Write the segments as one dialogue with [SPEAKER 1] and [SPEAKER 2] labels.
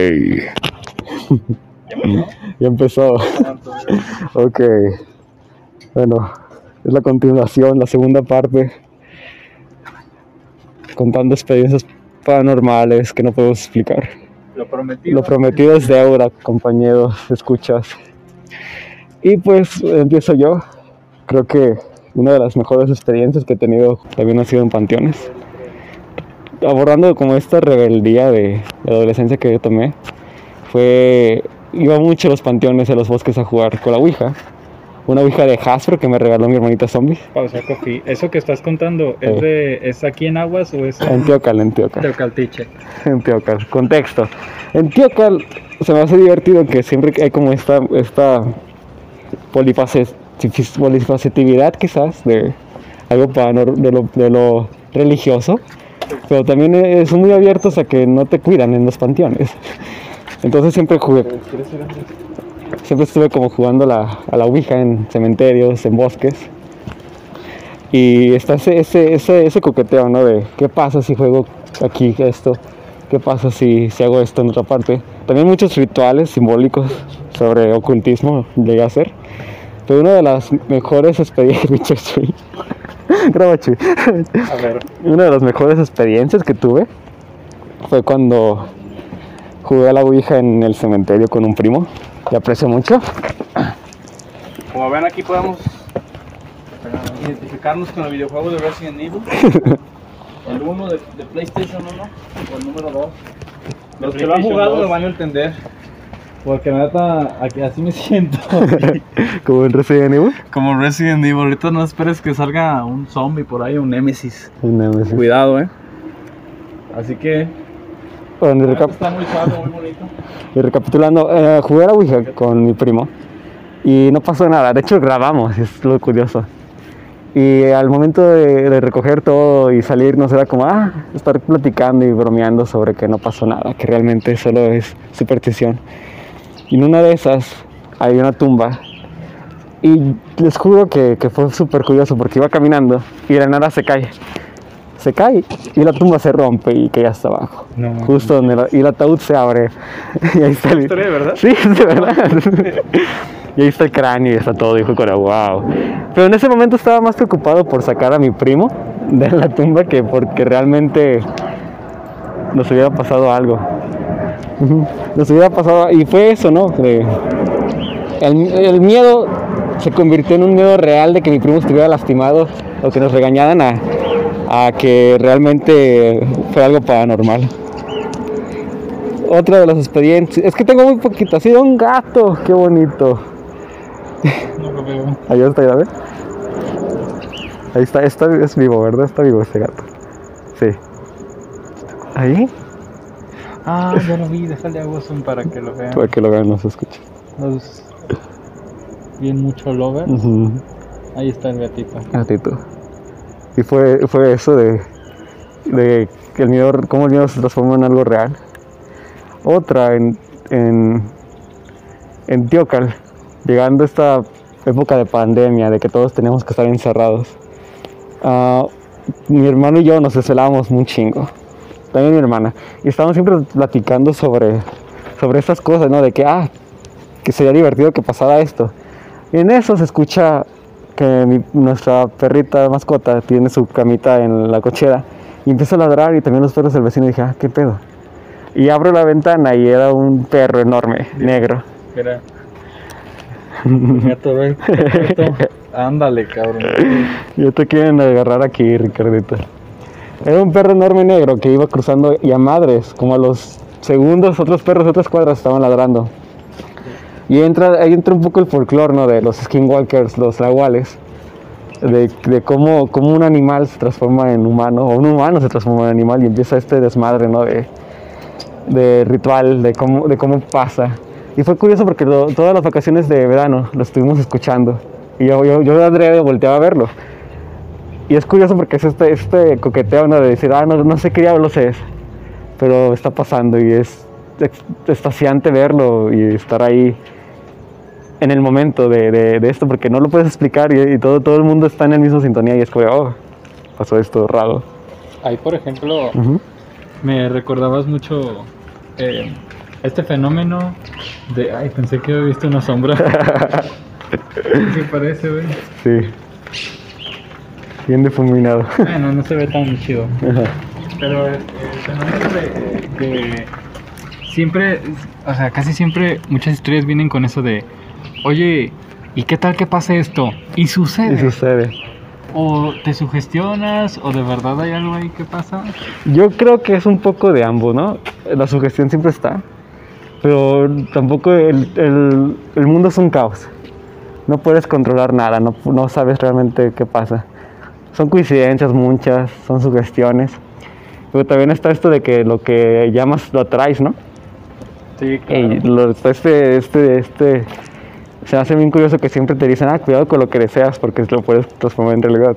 [SPEAKER 1] Ey. ya empezó. ok. Bueno, es la continuación, la segunda parte. Contando experiencias paranormales que no podemos explicar.
[SPEAKER 2] Lo prometido.
[SPEAKER 1] Lo prometido es deuda, compañeros, escuchas. Y pues empiezo yo. Creo que una de las mejores experiencias que he tenido también ha sido en panteones. Abordando como esta rebeldía de, de adolescencia que yo tomé, fue. Iba mucho a los panteones, a los bosques a jugar con la Ouija. Una Ouija de Hasbro que me regaló mi hermanita zombie.
[SPEAKER 2] Pausa, Cofi. ¿Eso que estás contando es, de, es aquí en Aguas o es
[SPEAKER 1] En Teocal, en Teocal.
[SPEAKER 2] Teucaltiche?
[SPEAKER 1] En Teocal. Contexto. En Teocal se me hace divertido que siempre hay como esta, esta polifacet- polifacetividad quizás de algo panor- de lo, de lo religioso, pero también eh, son muy abiertos a que no te cuidan en los panteones. Entonces siempre jugué, siempre estuve como jugando la, a la Ouija en cementerios, en bosques. Y está ese, ese, ese, ese coqueteo, ¿no? De qué pasa si juego aquí esto, qué pasa si, si hago esto en otra parte. También muchos rituales simbólicos sobre ocultismo llegué a hacer. Pero una de las mejores experiencias, Graba, Chuy.
[SPEAKER 2] A ver.
[SPEAKER 1] una de las mejores experiencias que tuve fue cuando jugué a la Ouija en el cementerio con un primo. Y aprecio mucho.
[SPEAKER 2] Como ven aquí podemos eh, identificarnos con el videojuego de Resident Evil. El 1 de, de PlayStation 1 o el número 2. Los que lo han jugado lo van a entender. Porque neta, aquí así me siento.
[SPEAKER 1] Como en Resident Evil.
[SPEAKER 2] Como Resident Evil, ahorita no esperes que salga un zombie por ahí, un Nemesis.
[SPEAKER 1] Un Nemesis.
[SPEAKER 2] Cuidado, eh. Así que
[SPEAKER 1] Bueno, recap-
[SPEAKER 2] está muy suave, muy bonito.
[SPEAKER 1] Y recapitulando, eh, jugué a la Ouija con mi primo y no pasó nada. De hecho, grabamos, es lo curioso. Y al momento de, de recoger todo y salir, nos era como, ah, estar platicando y bromeando sobre que no pasó nada, que realmente solo es superstición. Y en una de esas hay una tumba. Y les juro que, que fue súper curioso porque iba caminando y de la nada se cae. Se cae y la tumba se rompe y cae hasta abajo.
[SPEAKER 2] No.
[SPEAKER 1] Justo donde la- y el ataúd se abre. y ahí está el,
[SPEAKER 2] historia de verdad?
[SPEAKER 1] Sí, es de verdad. y ahí está el cráneo y está todo. Dijo con wow. Pero en ese momento estaba más preocupado por sacar a mi primo de la tumba que porque realmente nos hubiera pasado algo. Nos hubiera pasado. Y fue eso, ¿no? De- el, el miedo se convirtió en un miedo real de que mi primo estuviera lastimado o que nos regañaran a, a que realmente fue algo paranormal. Otra de las experiencias. Es que tengo muy poquito. Ha sido un gato. Qué bonito. Ahí está, ya ves. Ahí está, está, es vivo, ¿verdad? Está vivo este gato. Sí. Ahí,
[SPEAKER 2] Ah, ya lo vi, déjale a Wilson para que lo vean.
[SPEAKER 1] para que lo vean, no se escuche.
[SPEAKER 2] Los bien mucho lover. Ahí está el gatito.
[SPEAKER 1] Gatito. Y fue, fue eso de, de que el miedo, cómo el miedo se transforma en algo real. Otra en, en, en Teocal, llegando a esta época de pandemia, de que todos tenemos que estar encerrados. ah, mi hermano y yo nos desvelábamos un chingo. También mi hermana. Y estábamos siempre platicando sobre, sobre estas cosas, ¿no? De que, ah, que sería divertido que pasara esto. Y en eso se escucha que mi- nuestra perrita mascota tiene su camita en la cochera y empieza a ladrar y también los perros del vecino y dije, ah, qué pedo. Y abro la ventana y era un perro enorme, negro.
[SPEAKER 2] Era. Gato. Ándale, cabrón.
[SPEAKER 1] Ya te quieren agarrar aquí, Ricardito. Era un perro enorme negro que iba cruzando y a madres, como a los segundos, otros perros de otras cuadras estaban ladrando. Y entra, ahí entra un poco el folclore, ¿no? De los skinwalkers, los nahuales. De, de cómo, cómo un animal se transforma en humano, o un humano se transforma en animal y empieza este desmadre, ¿no? De, de ritual, de cómo, de cómo pasa. Y fue curioso porque lo- todas las vacaciones de verano lo estuvimos escuchando. Y yo, yo, yo Andrea volteaba a verlo. Y es curioso porque es este, este coqueteo ¿no? de decir, ah, no, no sé qué diablos es, pero está pasando y es ex- extasiante verlo y estar ahí en el momento de, de- de esto, porque no lo puedes explicar y, y todo, todo el mundo está en la misma sintonía y es como, oh, pasó esto raro.
[SPEAKER 2] Ahí, por ejemplo, me recordabas mucho eh,
[SPEAKER 3] este fenómeno de. Ay, pensé que había visto una sombra. ¿Qué parece, güey?
[SPEAKER 1] Sí. Bien difuminado.
[SPEAKER 3] Bueno, no se ve tan chido. Pero el, el fenómeno de, de- Siempre, o sea, casi siempre muchas historias vienen con eso de. Oye, ¿y qué tal que pase esto? Y sucede.
[SPEAKER 1] Y sucede.
[SPEAKER 3] O te sugestionas, o de verdad hay algo ahí que pasa.
[SPEAKER 1] Yo creo que es un poco de ambos, ¿no? La sugestión siempre está, pero tampoco el, el- el mundo es un caos. No puedes controlar nada, no, no sabes realmente qué pasa. Son coincidencias muchas, son sugestiones, pero también está esto de que lo que llamas lo atraes, ¿no?
[SPEAKER 3] Sí,
[SPEAKER 1] Y lo- este, este, este, se hace bien curioso que siempre te dicen, ah, cuidado con lo que deseas porque lo puedes transformar en realidad.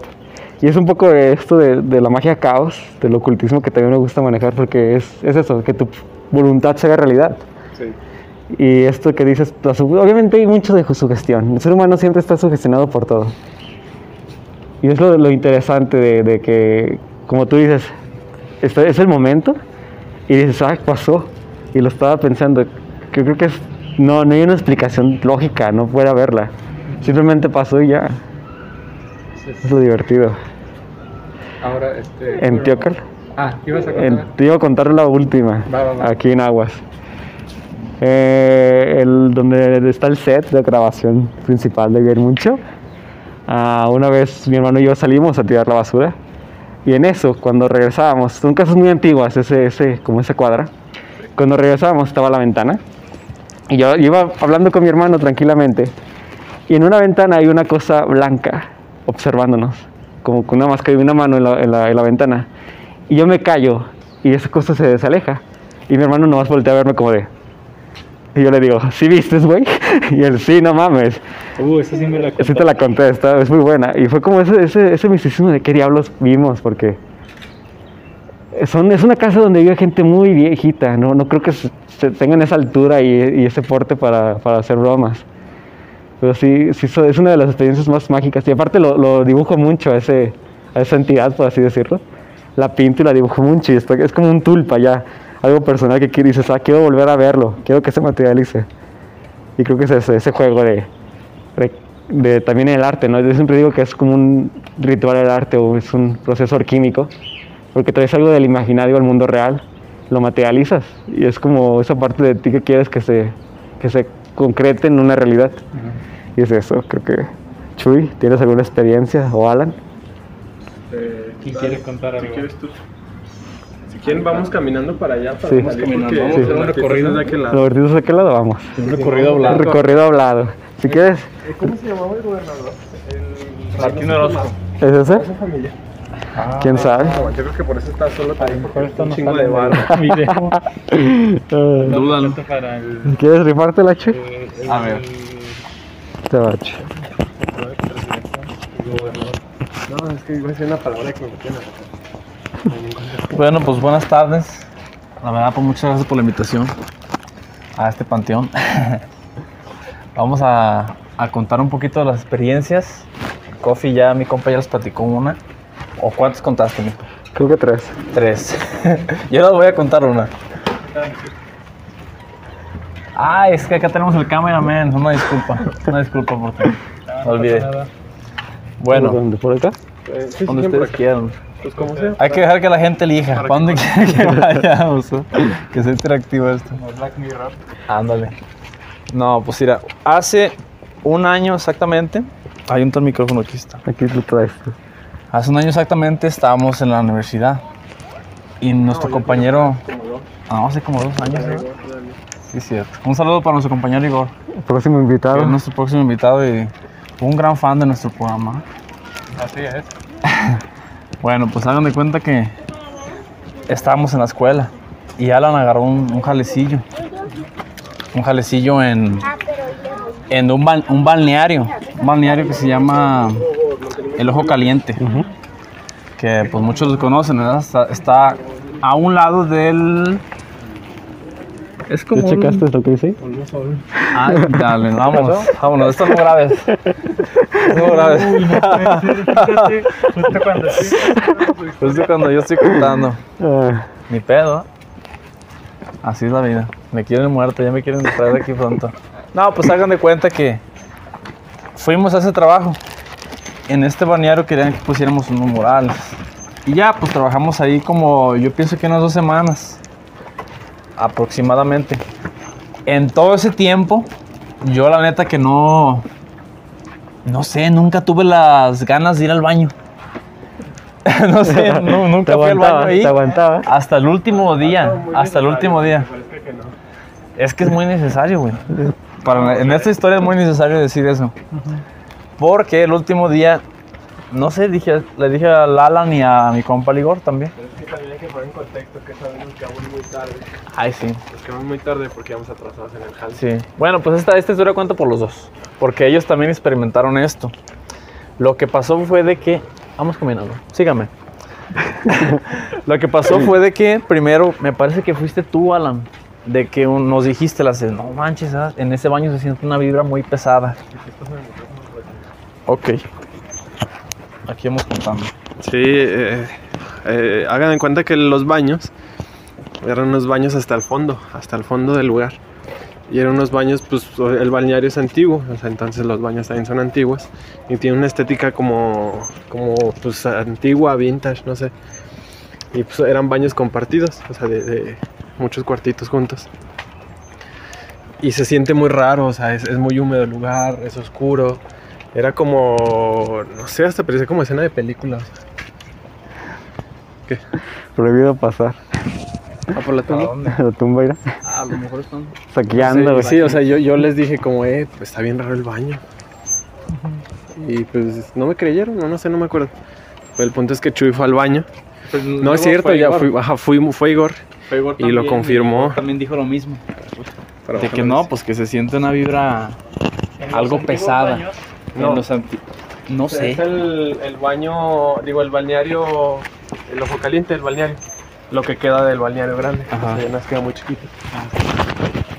[SPEAKER 1] Y es un poco de esto de, de la magia caos, del ocultismo que también me gusta manejar porque es, es eso, que tu voluntad se haga realidad.
[SPEAKER 2] Sí.
[SPEAKER 1] Y esto que dices, su- obviamente hay mucho de sugestión. El ser humano siempre está sugestionado por todo. Y es lo, lo interesante de, de que, como tú dices, este es el momento y dices, ah, pasó. Y lo estaba pensando. Que creo que es, no, no hay una explicación lógica, no puede haberla. Simplemente pasó y ya. Es lo divertido.
[SPEAKER 3] Ahora, este.
[SPEAKER 1] En Teocal,
[SPEAKER 3] Ah, ¿qué ibas a contar?
[SPEAKER 1] en- te iba a contar la última,
[SPEAKER 3] Va, va, va.
[SPEAKER 1] aquí en Aguas. Eh, el, donde está el set de grabación principal de Bien Mucho. Ah, una vez mi hermano y yo salimos a tirar la basura. Y en eso, cuando regresábamos, son casas muy antiguas, ese, ese, como esa cuadra. Cuando regresábamos estaba la ventana. Y yo iba hablando con mi hermano tranquilamente. Y en una ventana hay una cosa blanca observándonos, como con una máscara y una mano en la, en la- en la ventana. Y yo me callo y esa cosa se desaleja. Y mi hermano nomás voltea a verme como de... Y yo le digo, ¿sí vistes, güey? Y él, sí, no mames.
[SPEAKER 3] Uh, esa sí me la
[SPEAKER 1] Sí te la conté, está, es muy buena. Y fue como ese, ese, ese misticismo de qué diablos vimos, porque son, es una casa donde vive gente muy viejita, no, no creo que se, se tengan esa altura y, y ese porte para, para hacer bromas. Pero sí, sí es una de las experiencias más mágicas. Y aparte lo, lo dibujo mucho a, ese, a esa entidad, por así decirlo. La pinto y la dibujo mucho y esto- es como un tulpa ya. Algo personal que quiero- dices, ah, quiero volver a verlo, quiero que se materialice. Y creo que es ese, ese juego de, de, de también el arte, ¿no? Yo siempre digo que es como un ritual del arte o es un proceso químico, porque traes algo del imaginario al mundo real, lo materializas y es como esa parte de ti que quieres que se, que se concrete en una realidad. Y es eso, creo que... Chuy, ¿tienes alguna experiencia? ¿O Alan?
[SPEAKER 3] ¿Quién quiere contar algo?
[SPEAKER 2] ¿Qué quieres tú?
[SPEAKER 4] Quieren, vamos caminando para allá. Para
[SPEAKER 1] Sí.
[SPEAKER 4] salir,
[SPEAKER 2] caminando, vamos a hacer un
[SPEAKER 4] la
[SPEAKER 2] recorrido.
[SPEAKER 4] de aquel lado.
[SPEAKER 1] ¿Lo vertidos de qué lado vamos?
[SPEAKER 2] Un recorrido
[SPEAKER 1] Un
[SPEAKER 2] hablado.
[SPEAKER 1] recorrido hablado. Si quieres,
[SPEAKER 4] Eh, ¿Cómo se llamaba el gobernador? El
[SPEAKER 2] Martín Orozco.
[SPEAKER 1] ¿es ese?
[SPEAKER 4] Esa familia.
[SPEAKER 1] ¿Quién sabe?
[SPEAKER 4] No, yo creo que por eso está solo también. porque
[SPEAKER 3] Por esto
[SPEAKER 4] un
[SPEAKER 3] no
[SPEAKER 4] chingo de barro.
[SPEAKER 1] Eh,
[SPEAKER 2] Dúdalo.
[SPEAKER 3] Para el,
[SPEAKER 1] ¿Quieres rifártela, Chuy?
[SPEAKER 3] el-
[SPEAKER 2] A ver.
[SPEAKER 1] Te va, Chuy.
[SPEAKER 4] No, es que iba a decir una palabra que me la
[SPEAKER 2] Bueno, pues buenas tardes. La verdad, pues muchas gracias por la invitación a este panteón. Vamos a, a contar un poquito de las experiencias. Coffee ya, mi compa ya les platicó una. ¿O cuántas contaste?
[SPEAKER 1] Creo que tres.
[SPEAKER 2] Tres. Yo les voy a contar una. Ah, es que acá tenemos el cameraman. Una disculpa. Una disculpa por favor. Me olvidé.
[SPEAKER 3] nada.
[SPEAKER 2] Bueno,
[SPEAKER 1] ¿Dónde? ¿Por acá?
[SPEAKER 4] Eh, sí, sí,
[SPEAKER 2] donde
[SPEAKER 4] siempre
[SPEAKER 2] ustedes
[SPEAKER 4] acá.
[SPEAKER 2] quieran.
[SPEAKER 4] Pues como sea.
[SPEAKER 2] Hay que dejar que la gente elija. ¿Para dónde quieren que vayamos? Que sea interactivo esto.
[SPEAKER 3] Como Black Mirror.
[SPEAKER 2] Ándale. No, pues mira, hace un año exactamente. Hay un tal micrófono aquí está.
[SPEAKER 1] Aquí lo traes.
[SPEAKER 2] Hace un año exactamente estábamos en la universidad. Y nuestro compañero. Ah, hace como dos años. ¿no? Sí, cierto. Un saludo para nuestro compañero Igor,
[SPEAKER 1] Próximo
[SPEAKER 2] que
[SPEAKER 1] invitado.
[SPEAKER 2] es nuestro próximo invitado y un gran fan de nuestro programa.
[SPEAKER 3] Así es.
[SPEAKER 2] Bueno, pues hagan de cuenta que estábamos en la escuela y Alan agarró un, un jalecillo. Un jalecillo en, en un, un balneario. Un balneario que se llama El Ojo Caliente. Que pues muchos lo conocen, ¿verdad? Está, está a un lado del... Es como...
[SPEAKER 1] ¿Ya
[SPEAKER 2] un-
[SPEAKER 1] checaste lo que dice?
[SPEAKER 2] Ay, dale, vámonos, vámonos, esto no grabes. No.
[SPEAKER 3] Uy, fíjate. Justo cuando sí.
[SPEAKER 2] Justo cuando yo estoy contando.
[SPEAKER 1] Ah,
[SPEAKER 2] Ni pedo. Así es la vida. Me quieren muerto, ya me quieren traer de aquí pronto. No, pues hagan de cuenta que fuimos a ese trabajo. En este balneario querían que pusiéramos unos murales. Y ya, pues trabajamos ahí como, yo pienso que unas dos semanas. Aproximadamente. En todo ese tiempo, yo la neta que no... No sé, nunca tuve las ganas de ir al baño. no sé, no, nunca fui al baño
[SPEAKER 1] aguantaba,
[SPEAKER 2] ahí.
[SPEAKER 1] te aguantaba.
[SPEAKER 2] Hasta el último día, hasta el último día.
[SPEAKER 4] que no.
[SPEAKER 2] Es que es muy necesario, güey. Para, en esta historia es muy necesario decir eso. Porque el último día, no sé, dije, le dije a Lala ni a mi compa Ligor también.
[SPEAKER 4] Que que poner en contexto que esa vez nos quedamos muy tarde.
[SPEAKER 2] Ay, sí.
[SPEAKER 4] Nos quedamos muy tarde porque íbamos atrasados en el jale.
[SPEAKER 2] Sí. Bueno, pues esta, esta historia cuenta por los dos. Porque ellos también experimentaron esto. Lo que pasó fue de que. Vamos caminando. Sígame. Lo que pasó fue de que primero, me parece que fuiste tú, Alan. De que un- nos dijiste, las, no manches, ah, en ese baño se siente una vibra muy pesada. Ok. Aquí vamos contando.
[SPEAKER 4] Sí, eh, eh, hagan en cuenta que los baños eran unos baños hasta el fondo, hasta el fondo del lugar. Y eran unos baños, pues el balneario es antiguo, entonces los baños también son antiguos y tiene una estética como, como pues antigua, vintage, no sé. Y pues eran baños compartidos, o sea, de, de muchos cuartitos juntos. Y se siente muy raro, o sea, es, es muy húmedo el lugar, es oscuro. Era como, no sé, hasta parecía como escena de película. o sea. ¿Qué?
[SPEAKER 1] Prohibido pasar.
[SPEAKER 4] ¿Ah, por la tumba?
[SPEAKER 1] La tumba irá
[SPEAKER 2] A lo mejor están.
[SPEAKER 1] saqueando,
[SPEAKER 4] sí,
[SPEAKER 1] güey.
[SPEAKER 4] sí, o sea, yo, yo les dije como, eh, pues está bien raro el baño. Y pues no me creyeron, no, no sé, no me acuerdo. Pero el punto es que Chuy fue al baño. No es cierto, ya fui, ajá, fui, fue Igor. y lo confirmó.
[SPEAKER 2] También dijo lo mismo.
[SPEAKER 4] Pero
[SPEAKER 2] De que no, pues que se siente una vibra algo pesada.
[SPEAKER 4] No.
[SPEAKER 2] En los anti- No
[SPEAKER 4] Es
[SPEAKER 2] sé.
[SPEAKER 4] el, el baño, digo, el balneario, el ojo caliente del balneario. Lo que queda del balneario grande.
[SPEAKER 2] Ajá.
[SPEAKER 4] Nos queda muy chiquito.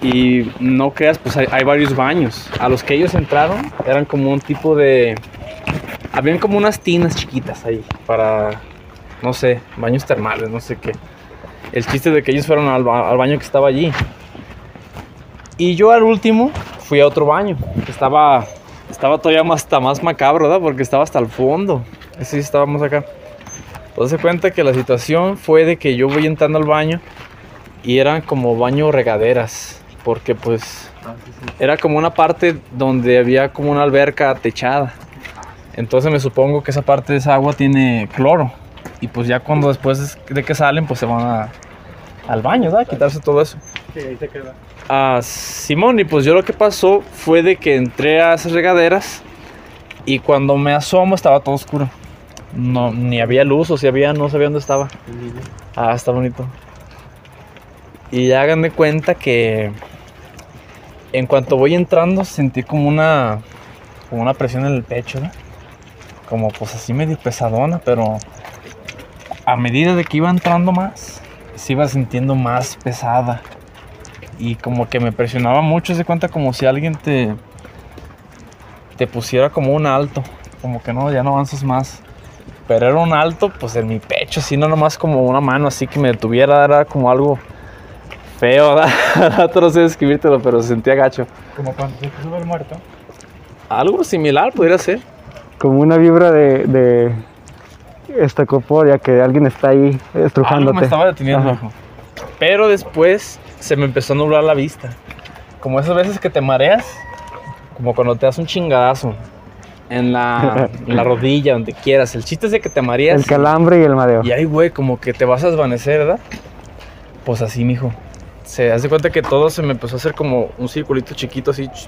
[SPEAKER 2] Y no creas, pues hay, hay varios baños. A los que ellos entraron eran como un tipo de... Habían como unas tinas chiquitas ahí para, no sé, baños termales, no sé qué. El chiste de que ellos fueron al, ba- al baño que estaba allí. Y yo al último fui a otro baño. que Estaba, estaba todavía más, hasta más macabro, ¿verdad? Porque estaba hasta el fondo. Ese sí estábamos acá. Pues se cuenta que la situación fue de que yo voy entrando al baño y eran como baño regaderas. Porque pues era como una parte donde había como una alberca techada. Entonces me supongo que esa parte de esa agua tiene cloro. Y pues ya cuando después de que salen, pues se van a- al baño, ¿verdad? A quitarse todo eso.
[SPEAKER 4] Sí, ahí se queda.
[SPEAKER 2] a Simón y pues yo lo que pasó fue de que entré a esas regaderas y cuando me asomo estaba todo oscuro. No, ni había luz o si había, no sabía dónde estaba. Ah, está bonito. Y ya hagan de cuenta que en cuanto voy entrando sentí como una como una presión en el pecho. Como pues así medio pesadona, pero a medida de que iba entrando más, se iba sintiendo más pesada y como que me presionaba mucho, se cuenta como si alguien te te pusiera como un alto, como que no, ya no avanzas más. Pero era un alto pues en mi pecho, así no nomás como una mano así que me detuviera, era como algo feo, ¿verdad? no sé describírtelo, pero se sentía gacho.
[SPEAKER 3] Como cuando se te sube el muerto.
[SPEAKER 2] Algo similar podría ser.
[SPEAKER 1] Como una vibra de, de esta corpórea que alguien está ahí
[SPEAKER 2] Algo me
[SPEAKER 1] estrujándote.
[SPEAKER 2] estaba deteniendo.
[SPEAKER 1] Ajá.
[SPEAKER 2] Pero después se me empezó a nublar la vista. Como esas veces que te mareas, como cuando te das un chingadazo en la, en la rodilla, donde quieras. El chiste es de que te mareas.
[SPEAKER 1] El calambre y el mareo.
[SPEAKER 2] Y ahí, güey, como que te vas a desvanecer, ¿verdad? Pues así, mijo. Se hace cuenta que todo se me empezó a hacer como un circulito chiquito así.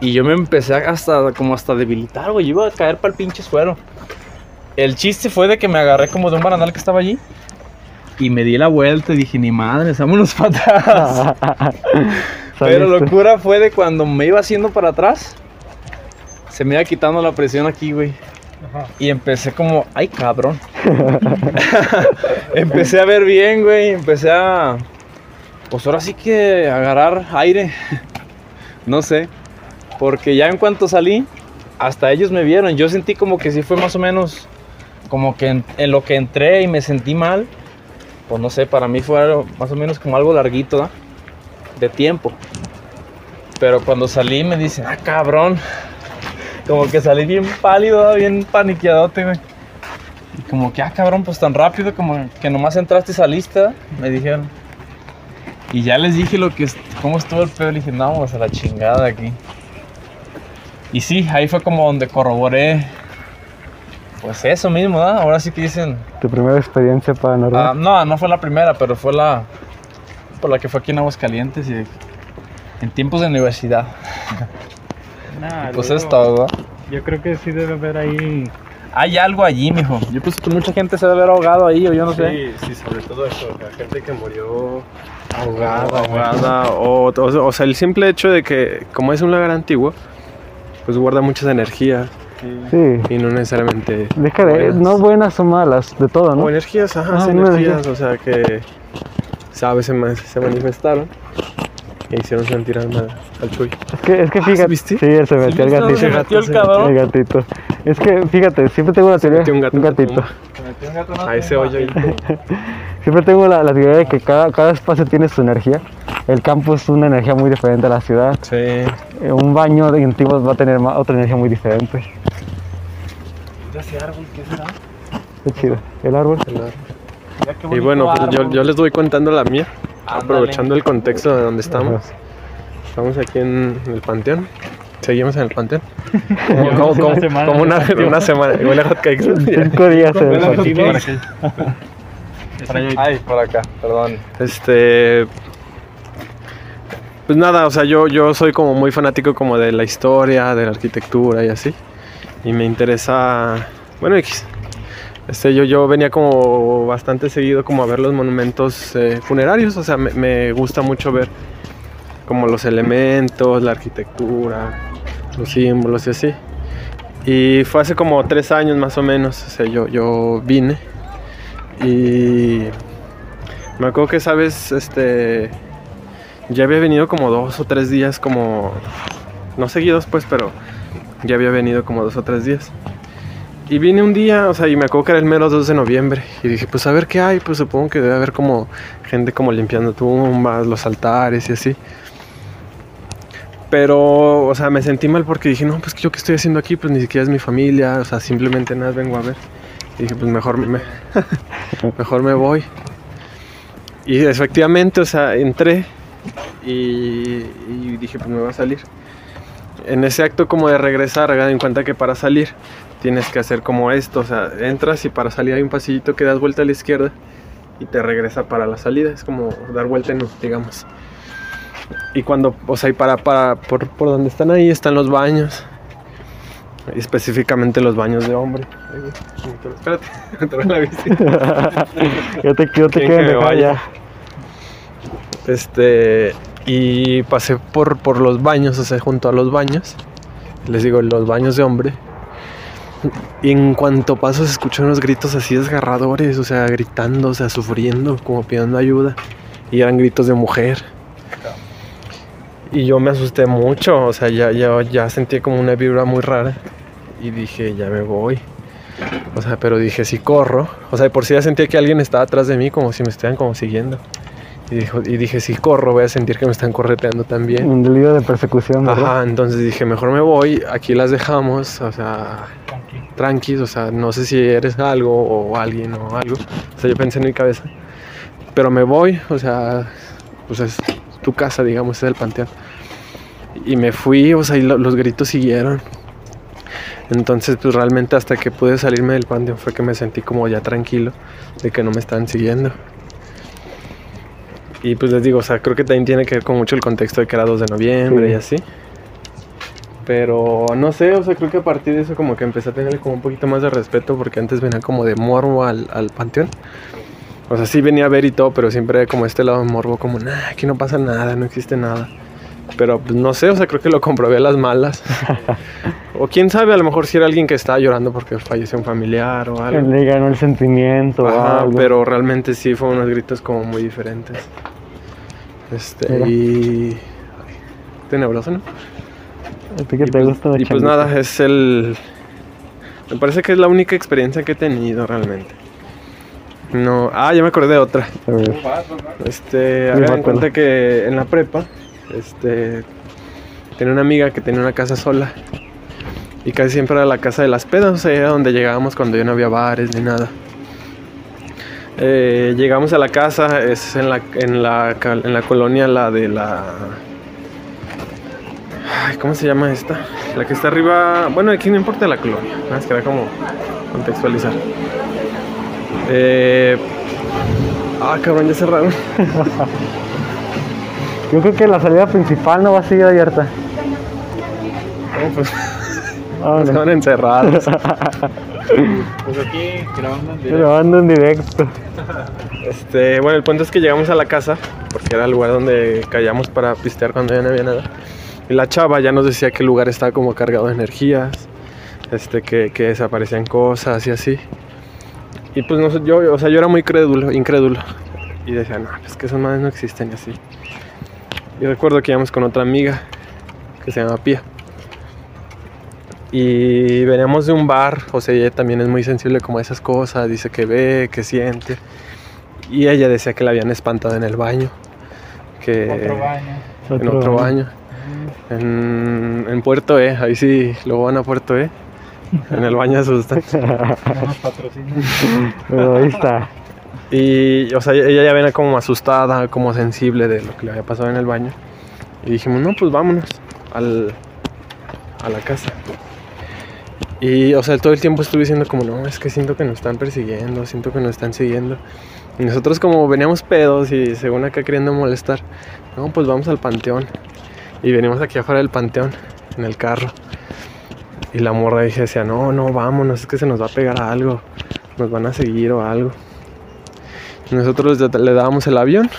[SPEAKER 2] Y yo me empecé hasta como hasta debilitar, güey. Yo iba a caer para el pinche suelo. El chiste fue de que me agarré como de un barandal que estaba allí. Y me di la vuelta y dije, ni madre, vámonos para atrás. Pero locura fue de cuando me iba haciendo para atrás. Se me iba quitando la presión aquí, güey. Y empecé como, ay cabrón. empecé a ver bien, güey. Empecé a. Pues ahora sí que agarrar aire. no sé. Porque ya en cuanto salí, hasta ellos me vieron. Yo sentí como que sí fue más o menos. Como que en, en lo que entré y me sentí mal. Pues no sé, para mí fue algo- más o menos como algo larguito, de tiempo. Pero cuando salí me dicen, ah, cabrón. Como que salí bien pálido, bien paniqueadote, güey. Y como que, ah, cabrón, pues tan rápido, como que nomás entraste y saliste, ¿verdad? me dijeron. Y ya les dije lo que, cómo estuvo el pedo, le dije, no, vamos a la chingada aquí. Y sí, ahí fue como donde corroboré, pues eso mismo, ¿verdad? Ahora sí que dicen,
[SPEAKER 1] Tu primera experiencia paranormal.
[SPEAKER 2] no, no fue la primera, pero fue la por la que fue aquí en Aguascalientes y en tiempos de universidad.
[SPEAKER 3] Nah,
[SPEAKER 2] Pues
[SPEAKER 3] luego,
[SPEAKER 2] es todo.
[SPEAKER 3] Yo creo que sí debe haber ahí.
[SPEAKER 2] Hay algo allí, mijo. Yo pienso que mucha gente se debe haber ahogado ahí o yo no sé.
[SPEAKER 4] Sí, sí, sobre todo eso, la gente que murió
[SPEAKER 2] Ahogada,
[SPEAKER 4] ahogada, o, o, o sea, el simple hecho de que, como es un lagar antiguo, pues guarda muchas energías
[SPEAKER 1] Sí.
[SPEAKER 4] y no necesariamente...
[SPEAKER 1] Deja de,
[SPEAKER 4] buenas.
[SPEAKER 1] no buenas o malas, de todo, ¿no?
[SPEAKER 4] O energías, ajá,
[SPEAKER 1] Ah,
[SPEAKER 4] sí, energías, o sea que, ¿sabes? Se manifestaron e hicieron sentir al, al Chuy.
[SPEAKER 1] Es que, es que
[SPEAKER 4] Ah,
[SPEAKER 1] fíjate.
[SPEAKER 4] ¿sí viste?
[SPEAKER 1] Sí, él se
[SPEAKER 2] ¿Sí
[SPEAKER 1] metió el gatito.
[SPEAKER 2] se metió el
[SPEAKER 4] Se
[SPEAKER 2] cabrón?
[SPEAKER 1] El gatito. Es que, fíjate, siempre tengo la teoría.
[SPEAKER 4] metió un gato
[SPEAKER 1] gatito.
[SPEAKER 4] tumba. A ese hoyo ahí.
[SPEAKER 1] Siempre tengo la, la teoría de que cada, cada espacio tiene su energía. El campo es una energía muy diferente a la ciudad.
[SPEAKER 4] Sí.
[SPEAKER 1] Eh, Un baño de antiguos va a tener otra energía muy diferente.
[SPEAKER 2] ese árbol qué será?
[SPEAKER 1] Qué chido. El árbol.
[SPEAKER 2] Mira qué
[SPEAKER 4] Y bueno, pues yo, yo les voy contando la mía,
[SPEAKER 2] Ándale.
[SPEAKER 4] aprovechando el contexto de donde estamos. Estamos aquí en el panteón. Seguimos en el panteón. Como,
[SPEAKER 3] una semana
[SPEAKER 4] como una, semana. Huele a hotcakes.
[SPEAKER 1] Cinco días.
[SPEAKER 2] Ay, por acá, perdón.
[SPEAKER 4] Este. Pues nada, o sea, yo, yo soy como muy fanático como de la historia, de la arquitectura y así. Y me interesa. Bueno, X. Este, yo, yo venía como bastante seguido como a ver los monumentos eh, funerarios. O sea, me, gusta mucho ver como los elementos, la arquitectura, los símbolos y así. Y fue hace como tres años más o menos. O sea, yo, yo vine. Y me acuerdo que esa vez, este, ya había venido como dos o tres días, como, no seguidos pues, pero ya había venido como dos o tres días. Y vine un día, o sea, y me acuerdo que era el mero 2 de noviembre. Y dije, pues a ver qué hay, pues supongo que debe haber como gente como limpiando tumbas, los altares y así. Pero, o sea, me sentí mal porque dije, no, pues yo qué estoy haciendo aquí, pues ni siquiera es mi familia, o sea, simplemente nada, vengo a ver. Y dije, pues mejor me, mejor me voy. Y efectivamente, o sea, entré y, dije, pues me voy a salir. En ese acto como de regresar, en cuenta que para salir tienes que hacer como esto, o sea, entras y para salir hay un pasillito que das vuelta a la izquierda y te regresa para la salida, es como dar vuelta en digamos. Y cuando, o sea, y para, para, por, por donde están ahí están los baños, específicamente los baños de hombre. Espérate, me la bici.
[SPEAKER 1] Yo te, yo te
[SPEAKER 4] ¿Quién
[SPEAKER 1] quiero
[SPEAKER 4] que me
[SPEAKER 1] dejar
[SPEAKER 4] vaya?
[SPEAKER 1] ya.
[SPEAKER 4] Este, y pasé por, por los baños, o sea, junto a los baños. Les digo, los baños de hombre. Y en cuanto paso se escuchan unos gritos así desgarradores, o sea, gritando, o sea, sufriendo, como pidiendo ayuda. Y eran gritos de mujer. Y yo me asusté mucho, o sea, ya, ya, ya sentí como una vibra muy rara. Y dije, ya me voy. O sea, pero dije, si corro. O sea, de por sí ya sentía que alguien estaba atrás de mí, como si me estuvieran como siguiendo. Y, dijo, y dije, si corro, voy a sentir que me están correteando también.
[SPEAKER 1] Un delito de persecución, ¿verdad?
[SPEAKER 4] Ajá, entonces dije, mejor me voy, aquí las dejamos, o sea, tranquis, o sea, no sé si eres algo o alguien o algo. O sea, yo pensé en mi cabeza. Pero me voy, o sea, pues es tu casa, digamos, es el panteón. Y me fui, o sea, y lo- los gritos siguieron. Entonces, pues realmente hasta que pude salirme del panteón fue que me sentí como ya tranquilo de que no me estaban siguiendo. Y pues les digo, o sea, creo que también tiene que ver con mucho el contexto de que era 2 de noviembre
[SPEAKER 1] Sí.
[SPEAKER 4] y así. Pero no sé, o sea, creo que a partir de eso como que empecé a tenerle como un poquito más de respeto porque antes venía como de morbo al, al panteón. O sea, sí venía a ver y todo, pero siempre como este lado de morbo, como, nah, aquí no pasa nada, no existe nada. Pero pues no sé, o sea, creo que lo comprobé a las malas. o quién sabe, a lo mejor si era alguien que estaba llorando porque falleció un familiar o
[SPEAKER 1] Que
[SPEAKER 4] algo.
[SPEAKER 1] le ganó el sentimiento o
[SPEAKER 4] Ajá,
[SPEAKER 1] algo.
[SPEAKER 4] pero realmente sí fueron unos gritos como muy diferentes. Este,
[SPEAKER 1] Mira.
[SPEAKER 4] y. Tenebroso, ¿no?
[SPEAKER 1] A ti que
[SPEAKER 4] y
[SPEAKER 1] te
[SPEAKER 4] pues,
[SPEAKER 1] gusta
[SPEAKER 4] y pues nada, es el. Me parece que es la única experiencia que he tenido realmente. No, ah, ya me acordé de otra. Este, hagan en cuenta que en la prepa, este, tenía una amiga que tenía una casa sola. Y casi siempre era la casa de las pedas, o sea, era donde llegábamos cuando ya no había bares ni nada. Eh, llegamos a la casa, es en la, en la, en la colonia, la de la... Ay, ¿Cómo se llama esta? La que está arriba... Bueno, aquí no importa la colonia, nada más quería como contextualizar. Eh, Ah, cabrón, ya cerraron.
[SPEAKER 1] Yo creo que la salida principal no va a seguir abierta.
[SPEAKER 4] No, pues nos
[SPEAKER 1] no.
[SPEAKER 4] van encerrados.
[SPEAKER 3] Pues aquí grabando en directo.
[SPEAKER 1] Grabando en directo.
[SPEAKER 4] Este, bueno, el punto es que llegamos a la casa, porque era el lugar donde callamos para pistear cuando ya no había nada. Y la chava ya nos decía que el lugar estaba como cargado de energías, este, que, que desaparecían cosas y así. Y pues no sé, yo, o sea, yo era muy crédulo, incrédulo. Y decía, no, es que esas madres no existen y así. Y recuerdo que íbamos con otra amiga que se llama Pía. Y veníamos de un bar, o sea, ella también es muy sensible como a esas cosas, dice que ve, que siente. Y ella decía que la habían espantado en el baño. Que
[SPEAKER 3] Otro baño.
[SPEAKER 4] en otro baño. En, en Puerto E, ahí sí, luego van a Puerto E. En el baño asustan.
[SPEAKER 3] No nos patrocinan.
[SPEAKER 1] Pero ahí está.
[SPEAKER 4] Y, o sea, ella ya venía como asustada, como sensible de lo que le había pasado en el baño. Y dijimos, no, pues vámonos al, a la casa. Y, o sea, todo el tiempo estuve diciendo como, no, es que siento que nos están persiguiendo, siento que nos están siguiendo. Y nosotros como veníamos pedos y según acá queriendo molestar, no, pues vamos al panteón. Y venimos aquí afuera del panteón, en el carro. Y la morra dije, decía, no, no, vámonos, es que se nos va a pegar algo, nos van a seguir o algo. Nosotros le dábamos el avión.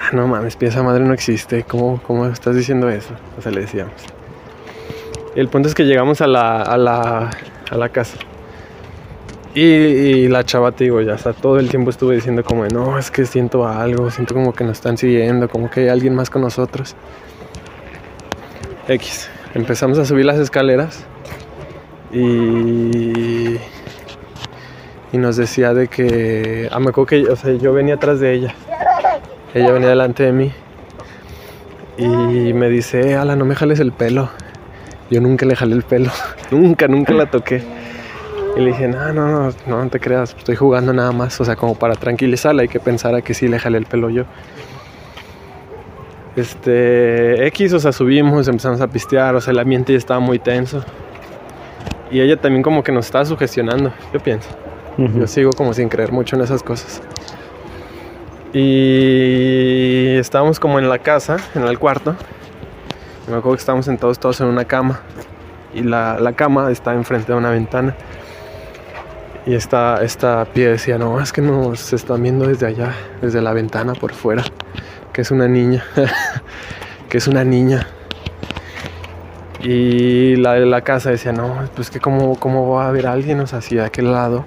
[SPEAKER 4] Ah, no mames, esa madre no existe. ¿Cómo, ¿Cómo estás diciendo eso? O sea, le decíamos. El punto es que llegamos a la, a la, a la casa. Y, la chava, te digo, ya hasta todo el tiempo estuve diciendo como, no, es que siento algo, siento como que nos están siguiendo, como que hay alguien más con nosotros. X. Empezamos a subir las escaleras. Y y nos decía de que ah, me acuerdo que o sea, yo venía atrás de ella ella venía delante de mí y me dice "Eh, ala no me jales el pelo yo nunca le jalé el pelo nunca nunca la toqué y le dije no no no no, te creas estoy jugando nada más o sea como para tranquilizarla y que pensara que sí le jalé el pelo yo este X o sea subimos empezamos a pistear o sea el ambiente ya estaba muy tenso y ella también como que nos estaba sugestionando yo pienso yo sigo como sin creer mucho en esas cosas. Y estábamos como en la casa, en el cuarto. Me acuerdo que estábamos sentados todos en una cama. Y la, la cama está enfrente de una ventana. Y esta, esta pie decía, no, es que nos están viendo desde allá, desde la ventana por fuera. Que es una niña. que es una niña. Y la de la casa decía, no, pues que cómo, cómo va a haber alguien, o sea, si de aquel lado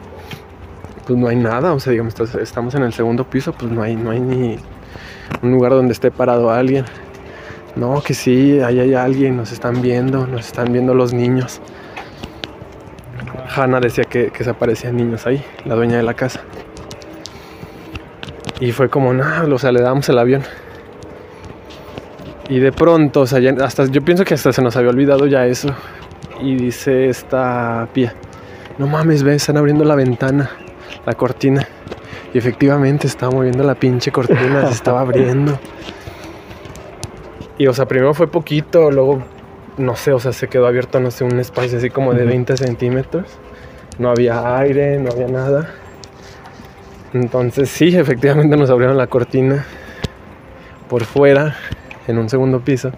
[SPEAKER 4] pues no hay nada, o sea, digamos, estamos en el segundo piso, pues no hay, no hay ni un lugar donde esté parado alguien. No, que sí, ahí hay alguien, nos están viendo, nos están viendo los niños. Hannah decía que, que se aparecían niños ahí, la dueña de la casa. Y fue como, no, o sea, le damos el avión. Y de pronto, o sea, ya hasta, yo pienso que hasta se nos había olvidado ya eso. Y dice esta pía, no mames, ve, están abriendo la ventana, la cortina. Y efectivamente estaba moviendo la pinche cortina, se estaba abriendo. Y o sea, primero fue poquito, luego, no sé, o sea, se quedó abierto, no sé, un espacio así como de
[SPEAKER 1] Ujú.
[SPEAKER 4] 20 centímetros. No había aire, no había nada. Entonces sí, efectivamente nos abrieron la cortina por fuera, en un segundo piso.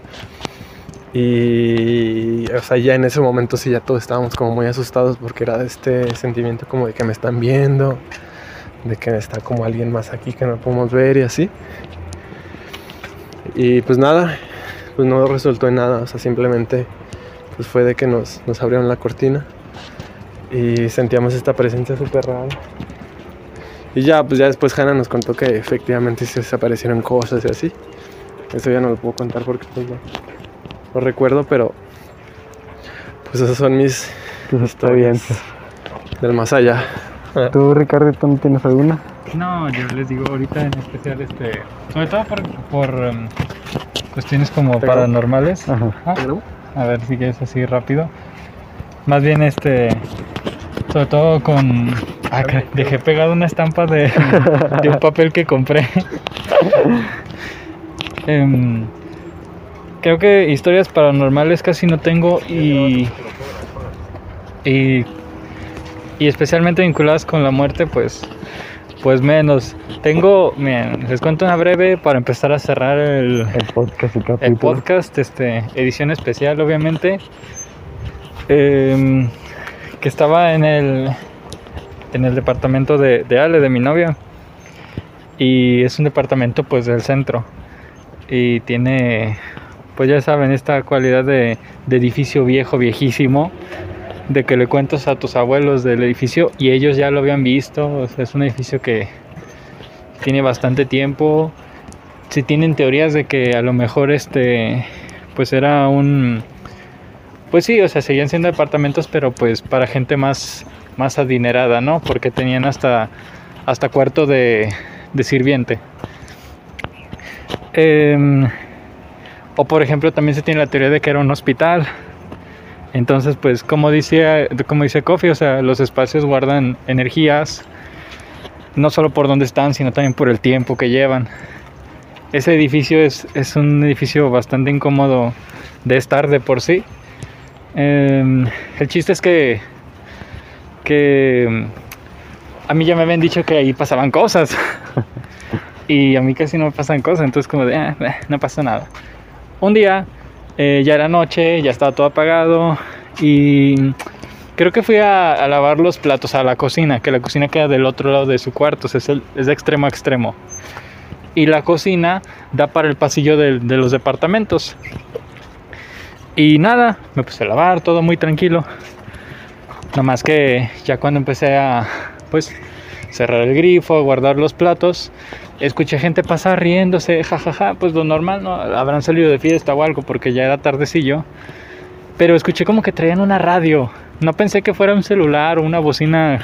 [SPEAKER 4] Y, o sea, ya en ese momento sí, ya todos estábamos como muy asustados porque era este sentimiento como de que me están viendo, de que está como alguien más aquí que no podemos ver y así. Y pues nada, pues no resultó en nada, o sea, simplemente pues fue de que nos, nos abrieron la cortina y sentíamos esta presencia súper rara. Y ya, pues ya después Hannah nos contó que efectivamente se desaparecieron cosas y así. Eso ya no lo puedo contar porque pues no lo recuerdo, pero pues esas son mis
[SPEAKER 1] Pues está bien.
[SPEAKER 4] del más allá.
[SPEAKER 1] ¿Tú, Ricardo, no tienes alguna?
[SPEAKER 3] No, yo les digo ahorita en especial, este, sobre todo por, por em, cuestiones como paranormales.
[SPEAKER 1] Ajá.
[SPEAKER 3] Ah, a ver si quieres así rápido. Más bien, este, sobre todo con... Ah, dejé pegado una estampa de, de un papel que compré. Em, creo que historias paranormales casi no tengo y... Y, y especialmente vinculadas con la muerte, pues pues menos. Tengo, miren, les cuento una breve para empezar a cerrar el,
[SPEAKER 1] El podcast
[SPEAKER 3] el podcast, este, edición especial, obviamente. Em, que estaba en el, en el departamento de, de Ale, de mi novia. Y es un departamento, pues, del centro. Y tiene, pues, ya saben, esta cualidad de, de edificio viejo, viejísimo. De que le cuentas a tus abuelos del edificio y ellos ya lo habían visto. Es un edificio que tiene bastante tiempo si tienen teorías de que a lo mejor este pues era un pues sí, o sea, seguían siendo departamentos, pero pues para gente más más adinerada, ¿no? Porque tenían hasta hasta cuarto de, de sirviente. Em, o por ejemplo, también se tiene la teoría de que era un hospital. Entonces, pues como dice como dice Kofi, o sea, los espacios guardan energías no solo por dónde están, sino también por el tiempo que llevan. Ese edificio es, es un edificio bastante incómodo de estar de por sí. Em, el chiste es que, que a mí ya me habían dicho que ahí pasaban cosas. y a mí casi no me pasan cosas, entonces como de, "Ah, eh, no pasa nada. Un día, eh, ya era noche, ya estaba todo apagado y creo que fui a, lavar los platos a la cocina, que la cocina queda del otro lado de su cuarto, es, el- es de extremo a extremo. Y la cocina da para el pasillo de, los departamentos. Y nada, me puse a lavar, todo muy tranquilo. Nada más que ya cuando empecé a, pues, cerrar el grifo, guardar los platos, escuché gente pasar riéndose, jajaja, pues lo normal, ¿no? Habrán salido de fiesta o algo porque ya era tardecillo. Pero escuché como que traían una radio. No pensé que fuera un celular o una bocina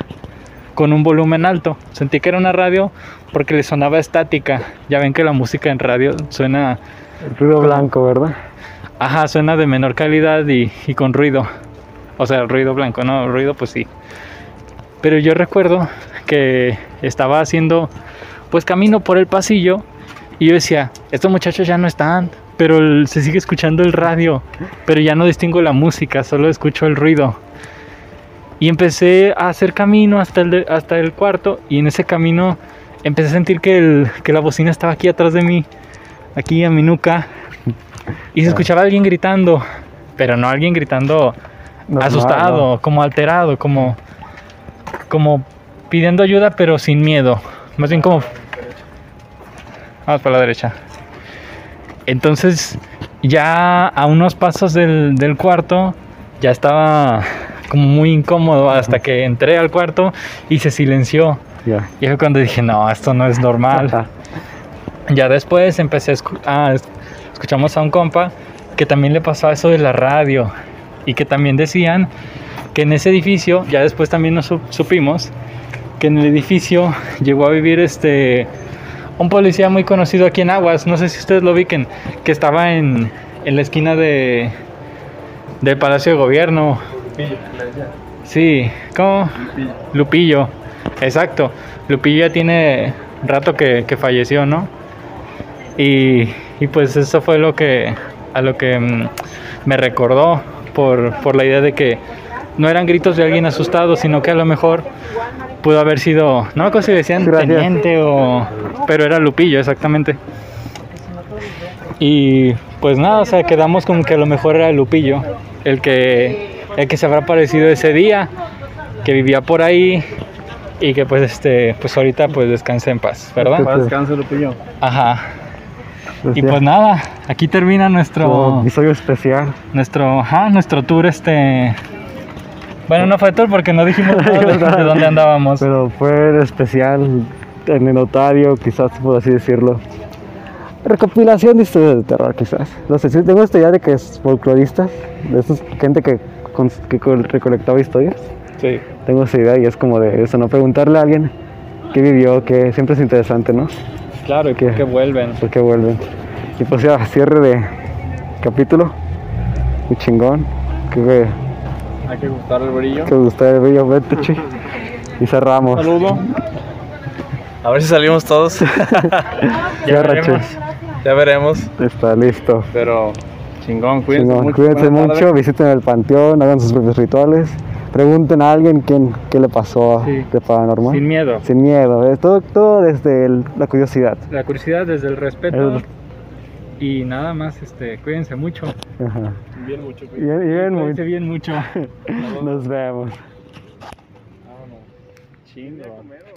[SPEAKER 3] con un volumen alto. Sentí que era una radio porque le sonaba estática. Ya ven que la música en radio suena,
[SPEAKER 1] El ruido blanco, ¿verdad?
[SPEAKER 3] ajá, suena de menor calidad y, y con ruido. O sea, ruido blanco, no, ruido pues sí. Pero yo recuerdo que estaba haciendo pues camino por el pasillo y yo decía, estos muchachos ya no están, pero el- se sigue escuchando el radio, pero ya no distingo la música, solo escucho el ruido. Y empecé a hacer camino hasta el, de- hasta el cuarto y en ese camino empecé a sentir que, el- que la bocina estaba aquí atrás de mí, aquí a mi nuca, y se escuchaba alguien gritando, pero no alguien gritando
[SPEAKER 1] Normal,
[SPEAKER 3] asustado, como alterado, como, como pidiendo ayuda, pero sin miedo. Más bien como. Vamos para la derecha. Entonces, ya a unos pasos del, del cuarto, ya estaba como muy incómodo hasta que entré al cuarto y se silenció.
[SPEAKER 1] Ya.
[SPEAKER 3] Y fue cuando dije, no, esto no es normal. Ya después empecé a, escu- ah, es- escuchamos a un compa que también le pasó eso de la radio y que también decían que en ese edificio, ya después también nos su- supimos que en el edificio llegó a vivir este un policía muy conocido aquí en Aguas, no sé si ustedes lo ubiquen, que estaba en, en la esquina de del Palacio de Gobierno. Sí, ¿cómo? Lupillo. Exacto. Lupillo ya tiene rato que, que falleció, ¿no? Y, y pues eso fue lo que a lo que mm, me recordó por, por la idea de que no eran gritos de alguien asustado, sino que a lo mejor pudo haber sido, no me acuerdo si decían
[SPEAKER 1] Gracias.
[SPEAKER 3] teniente o... Pero era Lupillo, exactamente. Y pues nada, o sea, quedamos como que a lo mejor era Lupillo, el que, el que se habrá aparecido ese día, que vivía por ahí y que pues este, pues ahorita pues descanse en paz, ¿verdad?
[SPEAKER 1] Pues,
[SPEAKER 2] Descanso, Lupillo.
[SPEAKER 3] Ajá.
[SPEAKER 1] Pues
[SPEAKER 3] Y
[SPEAKER 1] ya,
[SPEAKER 3] pues nada, aquí termina nuestro
[SPEAKER 1] episodio especial.
[SPEAKER 3] nuestro, ajá, nuestro tour este bueno, no fue tour porque no dijimos nada de, de dónde andábamos.
[SPEAKER 1] Pero fue especial en el notario, quizás por así decirlo. Recopilación de historias de terror, quizás. No sé, sí tengo esta idea de que es folcloristas, de esos gente que, recolectaba historias.
[SPEAKER 3] Sí.
[SPEAKER 1] Tengo esa idea y es como de eso, ¿no? Preguntarle a alguien qué vivió, que siempre es interesante, ¿no?
[SPEAKER 3] Claro, y
[SPEAKER 1] ¿Qué?
[SPEAKER 3] que vuelven.
[SPEAKER 1] ¿Por qué vuelven? Y pues ya, cierre de capítulo. Muy chingón. Creo que,
[SPEAKER 2] Hay que gustar el brillo.
[SPEAKER 1] que os gustó el video, vete, chi. Y cerramos.
[SPEAKER 2] Saludo. A ver si salimos todos.
[SPEAKER 1] Cierra,
[SPEAKER 3] veremos.
[SPEAKER 2] ya veremos.
[SPEAKER 1] Está listo.
[SPEAKER 2] Pero chingón, cuídense
[SPEAKER 1] Chingón,
[SPEAKER 2] mucho.
[SPEAKER 1] Cuídense mucho, visiten el panteón, hagan sus propios rituales. Pregunten a alguien quién, qué le pasó
[SPEAKER 3] Sí.
[SPEAKER 1] de paranormal.
[SPEAKER 3] Sin miedo.
[SPEAKER 1] Sin miedo, todo, todo desde el- la curiosidad.
[SPEAKER 3] La curiosidad desde el respeto.
[SPEAKER 1] El-
[SPEAKER 3] Y nada más, este, cuídense mucho.
[SPEAKER 1] Ajá.
[SPEAKER 2] Bien mucho.
[SPEAKER 1] Y bien, bien, muy-
[SPEAKER 3] Cuídense bien mucho.
[SPEAKER 1] nos vemos.
[SPEAKER 2] Chingo. ¿Seguíamos a comer?